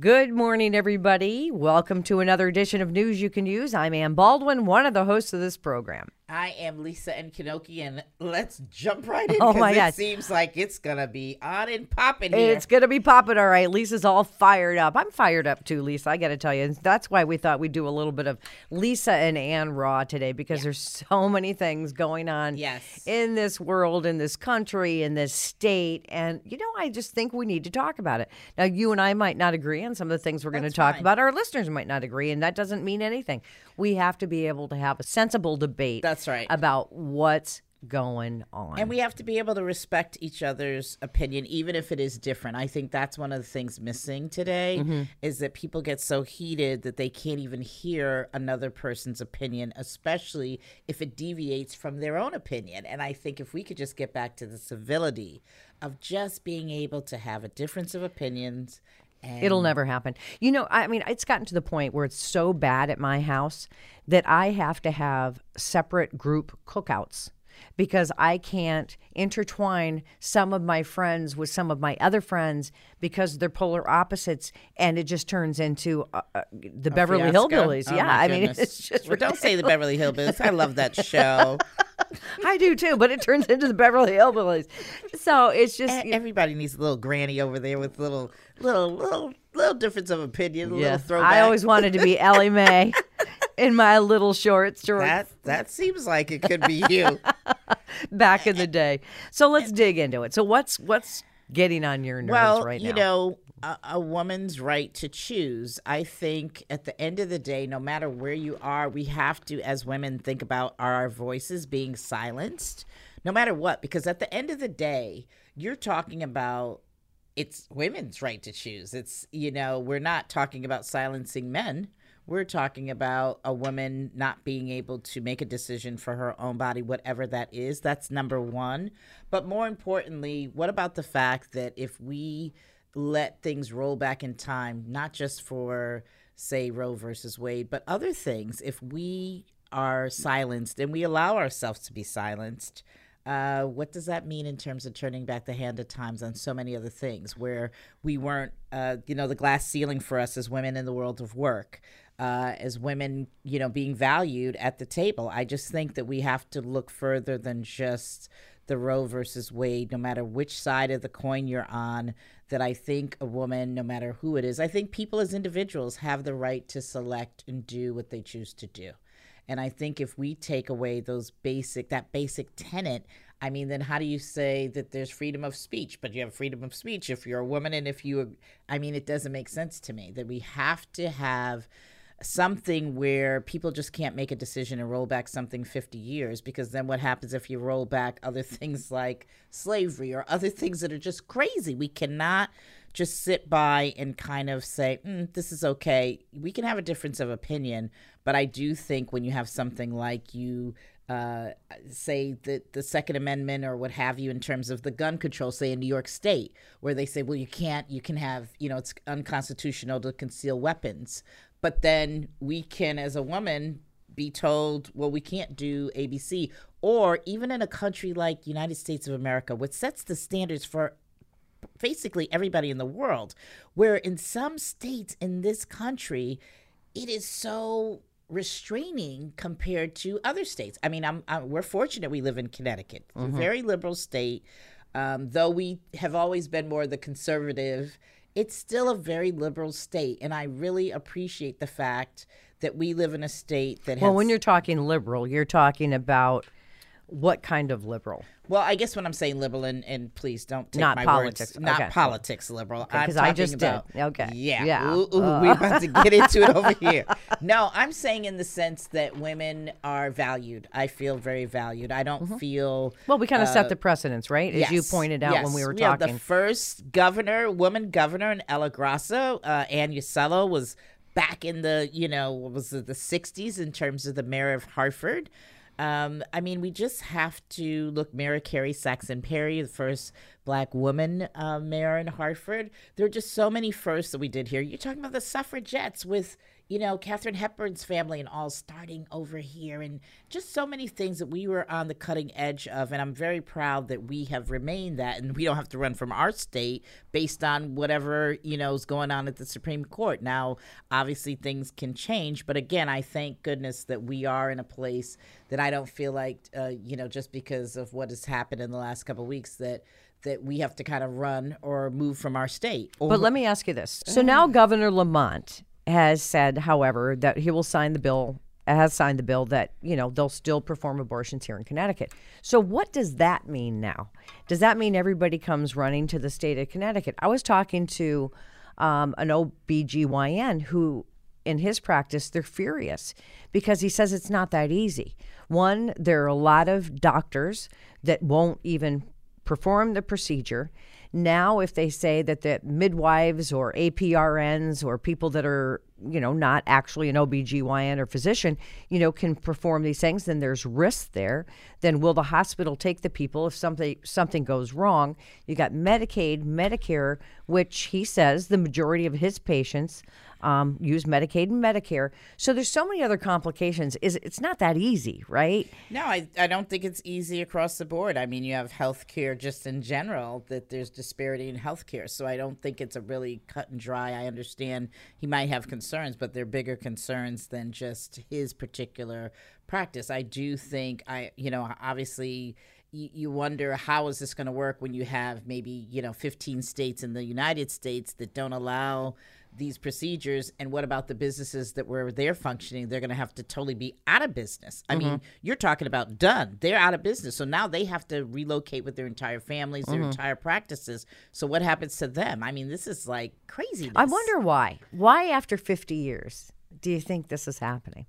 Good morning, everybody. Welcome to another edition of News You Can Use. I'm Ann Baldwin, one of the hosts of this program. I am Lisa and Kanoki, and let's jump right in. Oh, my it God. seems like it's gonna be on and popping here. It's going to be popping, all right. Lisa's all fired up. I'm fired up too, Lisa. I got to tell you. That's why we thought we'd do a little bit of Lisa and Ann Raw today because there's so many things going on Yes. in this world, in this country, in this state. And, you know, I just think we need to talk about it. Now, you and I might not agree some of the things we're going to talk fine. about. Our listeners might not agree, and that doesn't mean anything. We have to be able to have a sensible debate. That's right. About what's going on. And we have to be able to respect each other's opinion, even if it is different. I think that's one of the things missing today Mm-hmm. is that people get so heated that they can't even hear another person's opinion, especially if it deviates from their own opinion. And I think if we could just get back to the civility of just being able to have a difference of opinions. And It'll never happen. You know, I mean, it's gotten to the point where it's so bad at my house that I have to have separate group cookouts because I can't intertwine some of my friends with some of my other friends because they're polar opposites and it just turns into uh, uh, the Beverly fiasco? Hillbillies. Oh, yeah, I mean, it's just Well, don't say the Beverly Hillbillies. I love that show. I do too, but it turns into the Beverly Hillbillies. So it's just E- Everybody needs a little granny over there with little, little, little, little difference of opinion. A little throwback. I always wanted to be Ellie Mae in my little short shorts. that. That seems like it could be you. back in the day. So let's dig into it. So what's what's getting on your nerves well, right now? you know, a, a woman's right to choose. I think at the end of the day, no matter where you are, we have to, as women, think about are our voices being silenced, no matter what. Because at the end of the day, you're talking about it's women's right to choose. It's, you know, we're not talking about silencing men. We're talking about a woman not being able to make a decision for her own body, whatever that is. That's number one. But more importantly, what about the fact that if we let things roll back in time, not just for, say, Roe versus Wade, but other things, if we are silenced and we allow ourselves to be silenced, uh, what does that mean in terms of turning back the hand of times on so many other things where we weren't, uh, you know, the glass ceiling for us as women in the world of work, uh, as women, you know, being valued at the table? I just think that we have to look further than just the Roe versus Wade, no matter which side of the coin you're on. That I think a woman, no matter who it is, I think people as individuals have the right to select and do what they choose to do. And I think if we take away those basic, that basic tenet, I mean, then how do you say that there's freedom of speech? But you have freedom of speech if you're a woman and if you, I mean, it doesn't make sense to me that we have to have something where people just can't make a decision and roll back something 50 years because then what happens if you roll back other things like slavery or other things that are just crazy? We cannot just sit by and kind of say mm, this is okay. We can have a difference of opinion but i do think when you have something like you uh, say the the Second Amendment or what have you in terms of the gun control, say in New York State, where they say, well, you can't, you can have, you know, it's unconstitutional to conceal weapons, but then we can, as a woman, be told, well, we can't do ABC, or even in a country like United States of America, which sets the standards for basically everybody in the world, where in some states in this country, it is so restraining compared to other states. I mean, I'm, I'm we're fortunate we live in Connecticut, a very liberal state. Um, though we have always been more the conservative it's still a very liberal state. And I really appreciate the fact that we live in a state that has Well, has. when you're talking liberal, you're talking about what kind of liberal? Well, I guess when I'm saying liberal, and, and please don't take Not my politics. words, not Okay. politics liberal. I'm 'cause I just did okay yeah Yeah. Ooh, ooh, we're about to get into it over here. No, I'm saying in the sense that women are valued. I feel very valued. I don't feel. Mm-hmm. Well, we kind of set the precedence, right? As you pointed out when we yes. were talking. the first governor, woman governor in Ella Grasso, uh, Ann Uccello, was back in the, you know, what was it, the 60s in terms of the mayor of Hartford. Um, I mean, we just have to look. Mary Carrie Saxon Perry, the first black woman uh, mayor in Hartford. There are just so many firsts that we did here. You're talking about the suffragettes with, you know, Katharine Hepburn's family and all starting over here, and just so many things that we were on the cutting edge of. And I'm very proud that we have remained that, and we don't have to run from our state based on whatever you know is going on at the Supreme Court. Now, obviously, things can change, but again, I thank goodness that we are in a place that I don't feel like, uh, you know, just because of what has happened in the last couple of weeks that that we have to kind of run or move from our state. But let me ask you this. So now Governor Lamont has said, however, that he will sign the bill, has signed the bill that, you know, they'll still perform abortions here in Connecticut. So what does that mean now? Does that mean everybody comes running to the state of Connecticut? I was talking to um, an OBGYN who, in his practice, they're furious because he says it's not that easy. One, there are a lot of doctors that won't even perform the procedure. Now, if they say that the midwives or APRNs or people that are, you know, not actually an OBGYN or physician, you know, can perform these things, then there's risk there. Then will the hospital take the people if something something goes wrong? You got Medicaid, Medicare, which he says the majority of his patients um, use Medicaid and Medicare. So there's so many other complications. Is it's not that easy, right? No, I, I don't think it's easy across the board. I mean, you have healthcare just in general, that there's disparity in healthcare. So I don't think it's a really cut and dry. I understand he might have concerns, but they're bigger concerns than just his particular practice. I do think, I you know, obviously you, you wonder how is this going to work when you have maybe, you know, 15 states in the United States that don't allow these procedures and what about the businesses that were there functioning they're going to have to totally be out of business. I mean mm-hmm. you're talking about done. They're out of business. So now they have to relocate with their entire families their mm-hmm. entire practices. So what happens to them? I mean this is like crazy I wonder why. Why after 50 years do you think this is happening?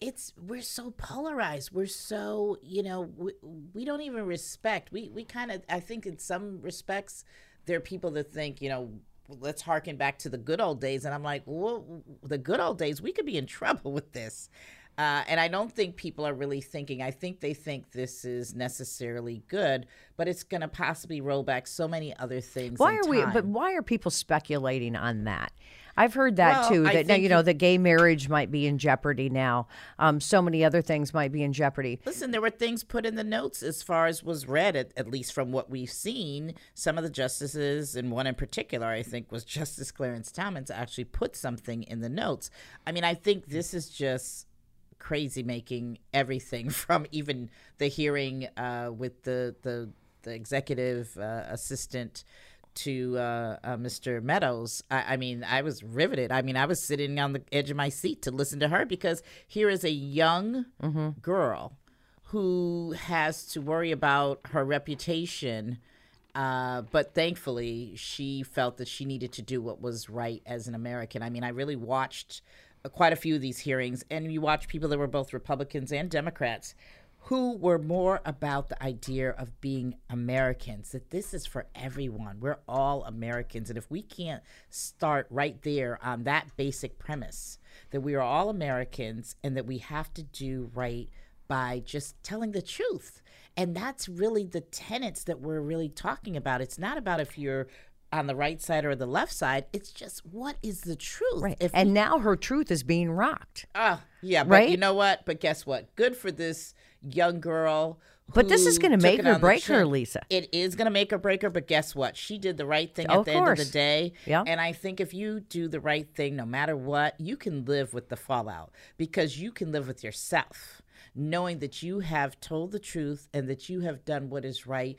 it's we're so polarized. We're so you know we, we don't even respect we we kind of i think in some respects there are people that think you know let's harken back to the good old days and i'm like well the good old days we could be in trouble with this uh, and I don't think people are really thinking. I think they think this is necessarily good, but it's going to possibly roll back so many other things. Why are we? But why are people speculating on that? I've heard that Well, too. That now, you know, the gay marriage might be in jeopardy now. Um, so many other things might be in jeopardy. Listen, there were things put in the notes as far as was read, at, at least from what we've seen. Some of the justices, and one in particular, I think, was Justice Clarence Thomas, actually put something in the notes. I mean, I think this is just crazy making everything from even the hearing uh, with the, the, the executive uh, assistant to uh, uh, Mr. Meadows. I, I mean, I was riveted. I mean, I was sitting on the edge of my seat to listen to her because here is a young girl who has to worry about her reputation. Uh, but thankfully, she felt that she needed to do what was right as an American. I mean, I really watched uh, quite a few of these hearings, and you watch people that were both Republicans and Democrats who were more about the idea of being Americans, that this is for everyone. We're all Americans. And if we can't start right there on that basic premise, that we are all Americans and that we have to do right by just telling the truth. And that's really the tenets that we're really talking about. It's not about if you're on the right side or the left side. It's just what is the truth. Right. If and now her truth is being rocked. Ah, yeah, but Right? you know what? But guess what? Good for this young girl. But this is gonna make it or break her. Lisa. It is going to make or break her, but guess what? She did the right thing Of at the end of the day. Yeah. And I think if you do the right thing, no matter what, you can live with the fallout because you can live with yourself, knowing that you have told the truth and that you have done what is right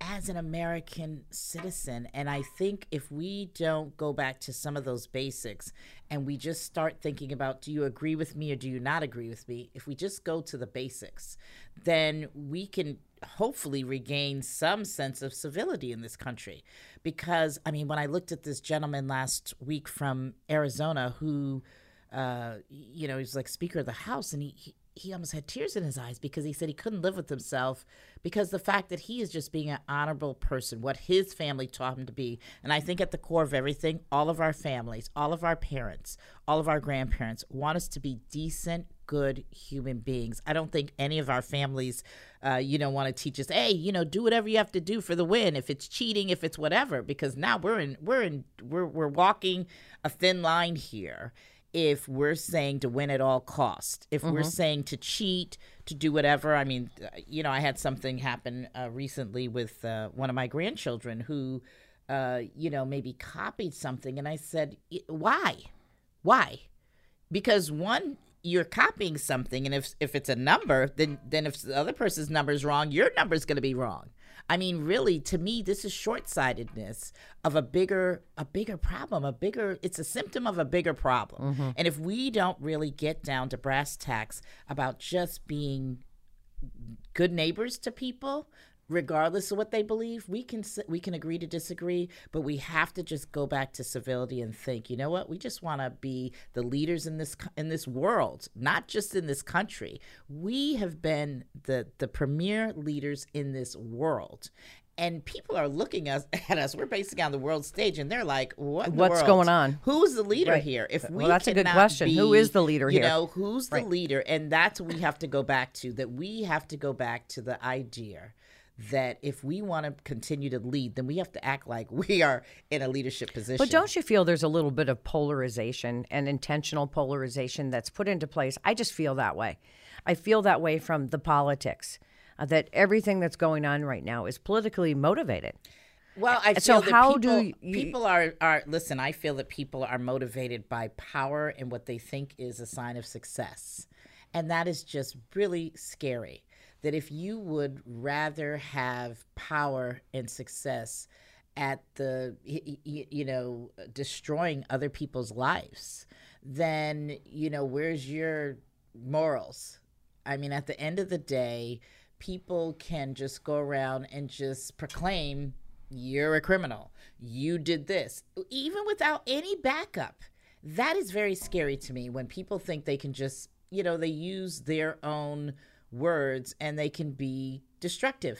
as an American citizen. And I think if we don't go back to some of those basics and we just start thinking about do you agree with me or do you not agree with me? If we just go to the basics, then we can hopefully regain some sense of civility in this country. Because, I mean, when I looked at this gentleman last week from Arizona who, uh, you know, he's like Speaker of the House and he, he he almost had tears in his eyes because he said he couldn't live with himself because the fact that he is just being an honorable person, what his family taught him to be. And I think at the core of everything, all of our families, all of our parents, all of our grandparents want us to be decent, good human beings. I don't think any of our families, uh, you know, want to teach us, hey, you know, do whatever you have to do for the win. If it's cheating, if it's whatever, because now we're in, we're in, we're we're walking a thin line here if we're saying to win at all cost if mm-hmm. we're saying to cheat to do whatever. I mean uh, you know i had something happen uh, recently with uh, one of my grandchildren who uh, you know maybe copied something. And i said why? Why? Because one you're copying something and if if it's a number then then if the other person's number is wrong your number is going to be wrong I mean, really, to me, this is short-sightedness of a bigger, a bigger problem, a bigger. It's a symptom of a bigger problem. Mm-hmm. And if we don't really get down to brass tacks about just being good neighbors to people, regardless of what they believe we can we can agree to disagree but we have to just go back to civility and think you know what we just want to be the leaders in this in this world not just in this country we have been the the premier leaders in this world and people are looking us, at us. We're basically on the world stage, and they're like, "What? What's going on? Who's the leader right. here? If we well, that's a good question. Be, Who is the leader you here? You know, who's the leader? And that's what we have to go back to. That we have to go back to the idea that if we want to continue to lead, then we have to act like we are in a leadership position. But don't you feel there's a little bit of polarization and intentional polarization that's put into place? I just feel that way. I feel that way from the politics, uh, that everything that's going on right now is politically motivated. Well, I feel so that how people, do you, people are are listen. I feel that people are motivated by power and what they think is a sign of success, and that is just really scary that if you would rather have power and success at the you know destroying other people's lives then you know where's your morals? I mean at the end of the day people can just go around and just proclaim you're a criminal. You did this. Even without any backup. That is very scary to me when people think they can just you know they use their own words and they can be destructive.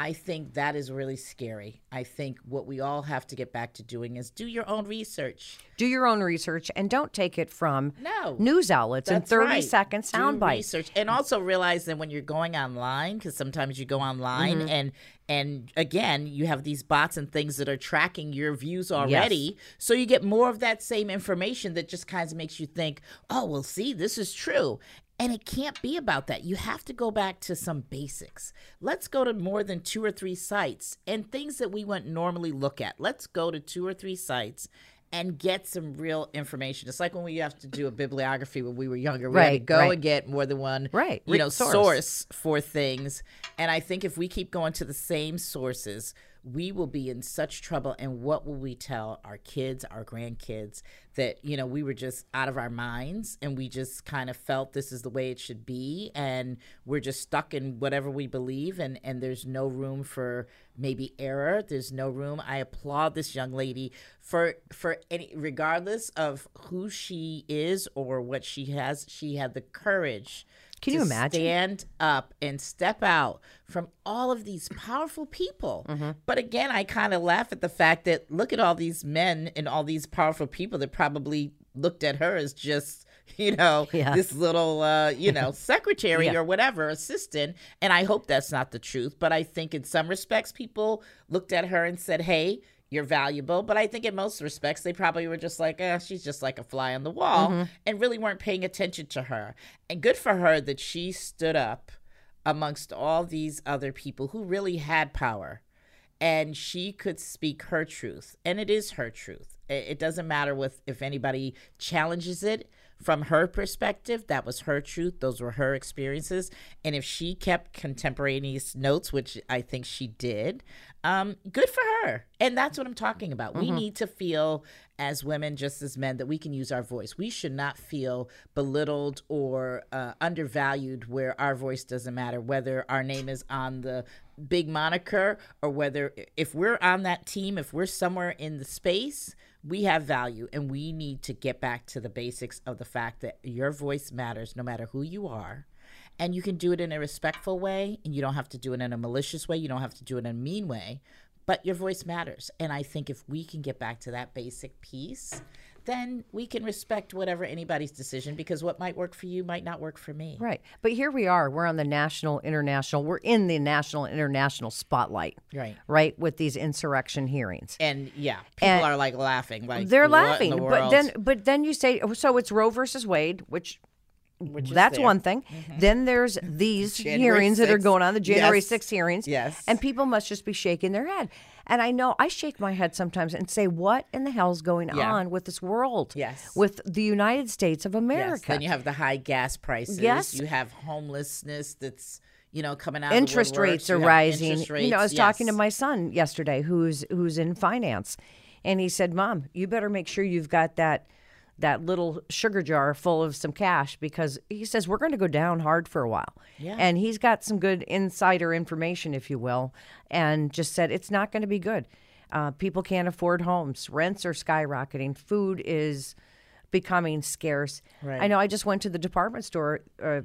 I think that is really scary. I think what we all have to get back to doing is do your own research. Do your own research and don't take it from no, news outlets and 30 right. second sound bites. Research and also realize that when you're going online because sometimes you go online mm-hmm. and and again, you have these bots and things that are tracking your views already. Yes. So you get more of that same information that just kind of makes you think, oh, well, see, this is true. And it can't be about that. You have to go back to some basics. Let's go to more than two or three sites and things that we wouldn't normally look at. Let's go to two or three sites and get some real information. It's like when we have to do a bibliography when we were younger. We right, had to go right. and get more than one right. you know, source. source for things. And I think if we keep going to the same sources, we will be in such trouble. And what will we tell our kids, our grandkids, that, you know, we were just out of our minds and we just kind of felt this is the way it should be. And we're just stuck in whatever we believe. And, and there's no room for maybe error. There's no room. I applaud this young lady for, for any, regardless of who she is or what she has, she had the courage can you imagine? Stand up and step out from all of these powerful people. Mm-hmm. But again, I kind of laugh at the fact that look at all these men and all these powerful people that probably looked at her as just you know yeah. this little uh, you know secretary yeah. or whatever assistant and i hope that's not the truth but i think in some respects people looked at her and said hey you're valuable. But I think in most respects, they probably were just like, eh, she's just like a fly on the wall mm-hmm. and really weren't paying attention to her. And good for her that she stood up amongst all these other people who really had power and she could speak her truth. And it is her truth. It, it doesn't matter with if anybody challenges it from her perspective. That was her truth. Those were her experiences. And if she kept contemporaneous notes, which I think she did, um, good for her. And that's what I'm talking about. We need to feel as women, just as men, that we can use our voice. We should not feel belittled or uh, undervalued where our voice doesn't matter, whether our name is on the big moniker or whether if we're on that team, if we're somewhere in the space, we have value and we need to get back to the basics of the fact that your voice matters no matter who you are. And you can do it in a respectful way and you don't have to do it in a malicious way. You don't have to do it in a mean way but your voice matters. And i think if we can get back to that basic piece then we can respect whatever anybody's decision because what might work for you might not work for me Right. But here we are. We're on the national, international, we're in the national, international spotlight. Right. Right. With these insurrection hearings. and yeah people And are like laughing like They're laughing. the But then but then you say so it's Roe versus Wade, which that's there. Mm-hmm. one thing. Then there's these hearings that are going on, the January Yes. 6th hearings. Yes. And people must just be shaking their head. And I know I shake my head sometimes and say, what in the hell's going Yeah. on with this world? Yes. With the United States of America. Yes. Then you have the high gas prices. Yes. You have homelessness that's, you know, coming out. interest rates are rising. interest You know, I was rates, talking to my son yesterday, who's who's in finance, and he said, "Mom, you better make sure you've got that that little sugar jar full of some cash because he says we're going to go down hard for a while." Yeah. And he's got some good insider information, if you will, and just said it's not going to be good. Uh, people can't afford homes. Rents are skyrocketing. Food is becoming scarce. Right. I know. I just went to the department store. Uh,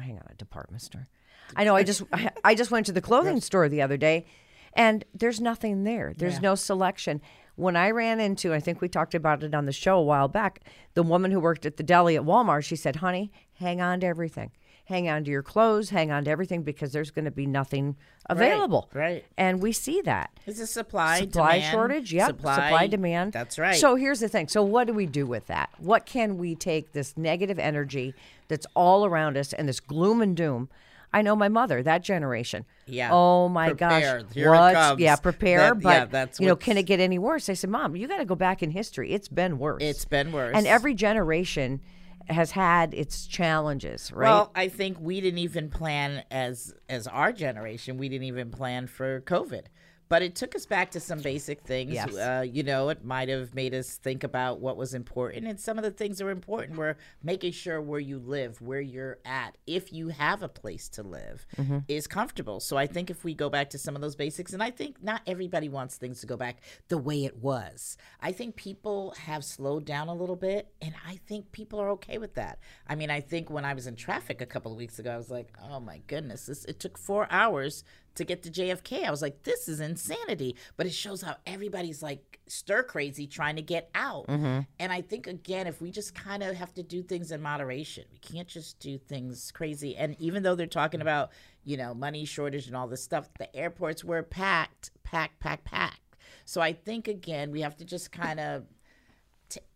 hang on, a department store. I know. I just I- I just went to the clothing store the other day, and there's nothing there. There's no selection. When I ran into, I think we talked about it on the show a while back. The woman who worked at the deli at Walmart, she said, "Honey, hang on to everything. Hang on to your clothes. Hang on to everything because there's going to be nothing available." right. right. And we see that It's a supply supply demand, shortage. Yep. Supply, demand. That's right. So here's the thing. So what do we do with that? What can we take this negative energy that's all around us and this gloom and doom? I know my mother, that generation. Yeah. Oh my gosh. Here what? Yeah, prepare. That- but yeah, that's you know, can it get any worse? I said, Mom, you got to go back in history. It's been worse. It's been worse. And every generation has had its challenges, right? Well, I think we didn't even plan as as our generation. We didn't even plan for COVID, but it took us back to some basic things. Yes. Uh, you know, it might have made us think about what was important, and some of the things that were important were making sure where you live, where you're at, if you have a place to live, Mm-hmm. is comfortable. So I think if we go back to some of those basics, and I think not everybody wants things to go back the way it was. I think people have slowed down a little bit, and I think people are okay with that. I mean, I think when I was in traffic a couple of weeks ago, I was like, oh my goodness, this it took four hours to get to JFK. I was like, this is insanity. But it shows how everybody's like stir crazy trying to get out. Mm-hmm. And I think again, if we just kind of have to do things in moderation, we can't just do things crazy. And even though they're talking mm-hmm. about, you know, money shortage and all this stuff, the airports were packed, packed, packed, packed. So I think again, we have to just kind of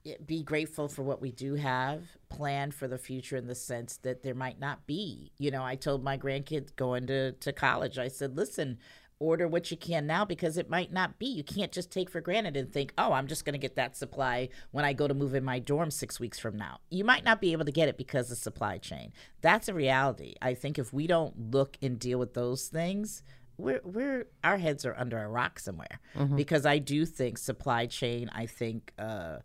t- be grateful for what we do have, plan for the future in the sense that there might not be. You know, I told my grandkids going to, to college, I said, listen, order what you can now because it might not be. You can't just take for granted and think, oh, I'm just going to get that supply when I go to move in my dorm six weeks from now. You might not be able to get it because of supply chain. That's a reality. I think if we don't look and deal with those things, we're we're our heads are under a rock somewhere because I do think supply chain. I think uh,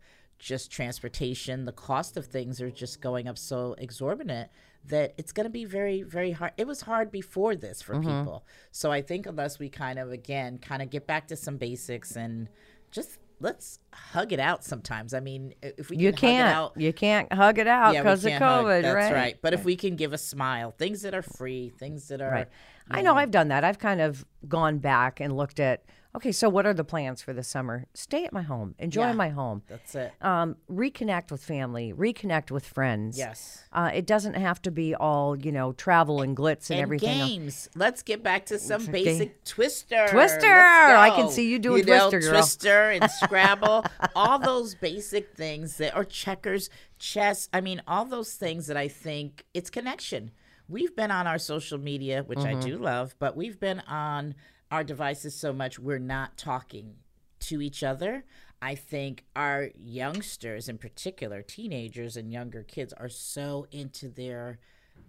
just transportation, the cost of things are just going up so exorbitant that it's going to be very very hard. It was hard before this for mm-hmm. people, so I think unless we kind of again kind of get back to some basics and just let's hug it out sometimes. I mean, if we you can hug it can't. out, You can't hug it out yeah, because of can't hug. COVID, That's right? right. But if we can give a smile, things that are free, things that are Right. I know I've done that. I've kind of gone back and looked at, okay, so what are the plans for the summer? Stay at my home, enjoy Yeah. my home. That's it. Um, reconnect with family, reconnect with friends. Yes. Uh, it doesn't have to be all, you know, travel and glitz and, and everything. else. games. Let's get back to some basic Twister. Twister! I can see you doing know, Twister, girl. Twister and Scrabble, all those basic things that, or checkers, chess. I mean, all those things that I think it's connection. We've been on our social media, which I Mm-hmm. do love, but we've been on our devices so much we're not talking to each other. I think our youngsters, in particular, teenagers and younger kids, are so into their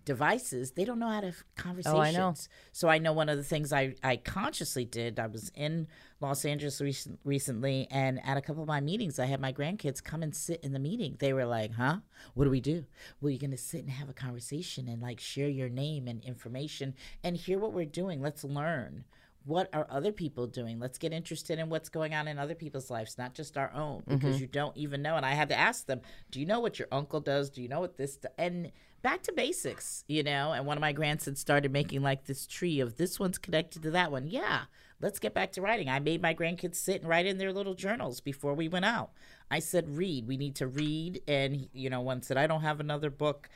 devices they don't know how to have conversations. Oh, I know. So I know one of the things I, I consciously did. I was in Los Angeles recent, recently, and at a couple of my meetings, I had my grandkids come and sit in the meeting. They were like, "Huh? What do we do? Well, you're gonna sit and have a conversation and like share your name and information and hear what we're doing. Let's learn." What are other people doing? Let's get interested in what's going on in other people's lives, not just our own, because mm-hmm. you don't even know. And I had to ask them, "Do you know what your uncle does? Do you know what this?" Do-? And back to basics, you know. And one of my grandsons started making like this tree of this one's connected to that one. Yeah, let's get back to writing. I made my grandkids sit and write in their little journals before we went out. I said, read. We need to read. And, you know, one said, I don't have another book.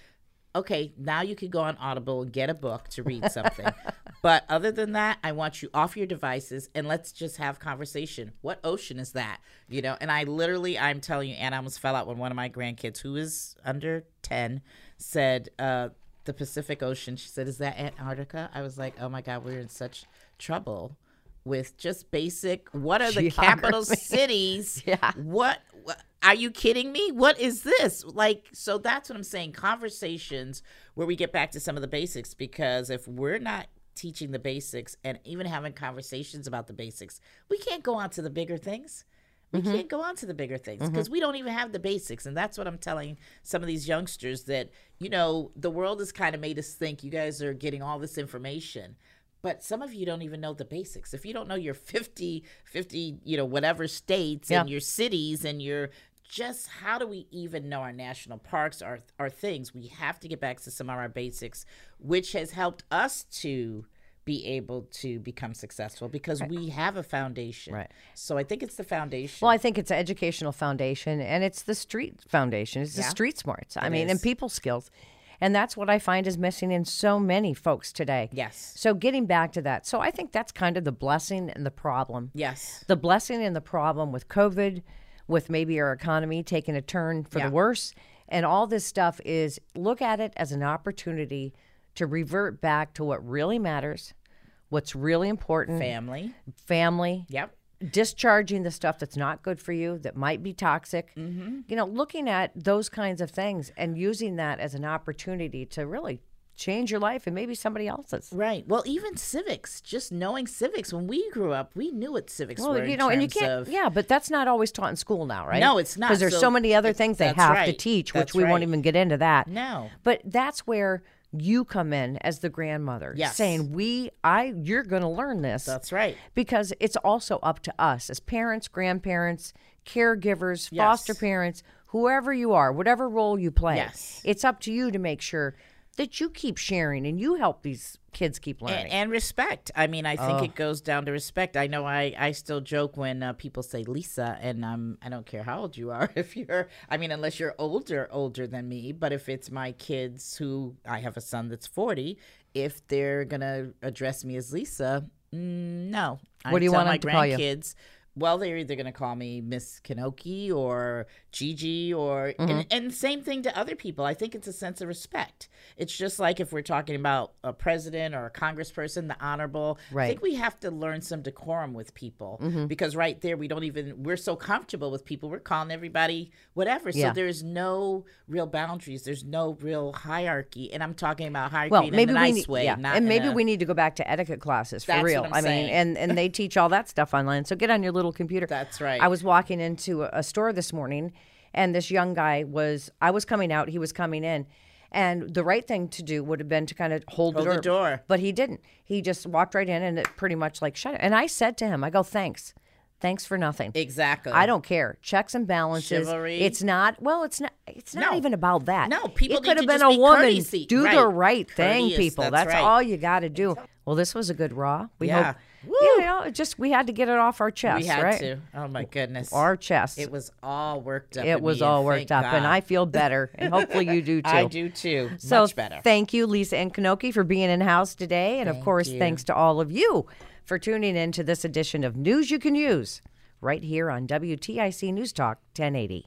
Okay, now you can go on Audible and get a book to read something. but other than that, I want you off your devices and let's just have conversation. What ocean is that? You know, and I literally, I'm telling you, and I almost fell out when one of my grandkids, who is under 10, said, uh, the Pacific Ocean. She said, Is that Antarctica? I was like, Oh my God, we're in such trouble with just basic what are the capital cities? Yeah. What, what are you kidding me? What is this? Like, so that's what I'm saying. Conversations where we get back to some of the basics because if we're not teaching the basics and even having conversations about the basics, we can't go on to the bigger things. We Mm-hmm. can't go on to the bigger things because we don't even have the basics. And that's what I'm telling some of these youngsters that, you know, the world has kind of made us think you guys are getting all this information. But some of you don't even know the basics. If you don't know your 50, 50, you know, whatever states and your cities and your just how do we even know our national parks are are things we have to get back to some of our basics which has helped us to be able to become successful because we have a foundation Right. so i think it's the foundation Well, I think it's an educational foundation and it's the street foundation. It's the street smarts. I It mean, and is. people skills. And that's what I find is missing in so many folks today. Yes. So getting back to that. So I think that's kind of the blessing and the problem. yes The blessing and the problem with COVID, with maybe our economy taking a turn for Yeah. the worse, and all this stuff is look at it as an opportunity to revert back to what really matters, what's really important, family family, yep discharging the stuff that's not good for you, that might be toxic. Mm-hmm. You know, looking at those kinds of things and using that as an opportunity to really change your life and maybe somebody else's. right well even civics just knowing civics when we grew up we knew what civics Well, were you know, and you can't. of- yeah, but that's not always taught in school now, right? No, it's not. Because there's so, So many other things they have to right. teach, which That's we won't even get into that. No. But that's where you come in as the grandmother, Yes. saying, "We, I, you're going to learn this." That's right. Because it's also up to us as parents, grandparents, caregivers, foster parents, whoever you are, whatever role you play. Yes. It's up to you to make sure that you keep sharing and you help these kids keep learning. and, and respect. I mean, I Oh. think it goes down to respect. I know I, I still joke when uh, people say Lisa, and um, I don't care how old you are. If you're, I mean, unless you're older, older than me. But if it's my kids who I have a son that's forty, if they're gonna address me as Lisa, mm, no. I What do you want my to call you? Well, they're either gonna call me Miss Kanoki or Gigi or Mm-hmm. and, and same thing to other people. I think it's a sense of respect. It's just like if we're talking about a president or a congressperson, the honorable. Right. I think we have to learn some decorum with people Mm-hmm. because right there we don't even we're so comfortable with people. We're calling everybody whatever. So Yeah. there's no real boundaries. There's no real hierarchy. And I'm talking about hierarchy Well, in a nice need, way, yeah, and maybe a- we need to go back to etiquette classes for real. I mean, and and they teach all that stuff online. So get on your little computer. That's right. I was walking into a, store this morning, and this young guy was. I was coming out. He was coming in. And the right thing to do would have been to kind of hold, Hold the, the door. door. But he didn't. He just walked right in and it pretty much like shut it. And I said to him, I go, thanks. Thanks for nothing. Exactly. I don't care. Checks and balances. Chivalry. It's not. Well, it's not. It's not No. even about that. No, people It need could have to been a be woman. courtesy. Do the Right. right thing, people. that's That's, right. all you got to do. Well, this was a good raw. We Yeah. hope. Woo. You know, just we had to get it off our chest, we had right? to. Oh my goodness. Our chest. It was all worked up. It was all worked thank up, and I feel better, and hopefully you do too. I do too. So Much better. thank you, Lisa and Kanoki, for being in house today, and of course, you. thanks to all of you for tuning in to this edition of News You Can Use, right here on WTIC News Talk 1080.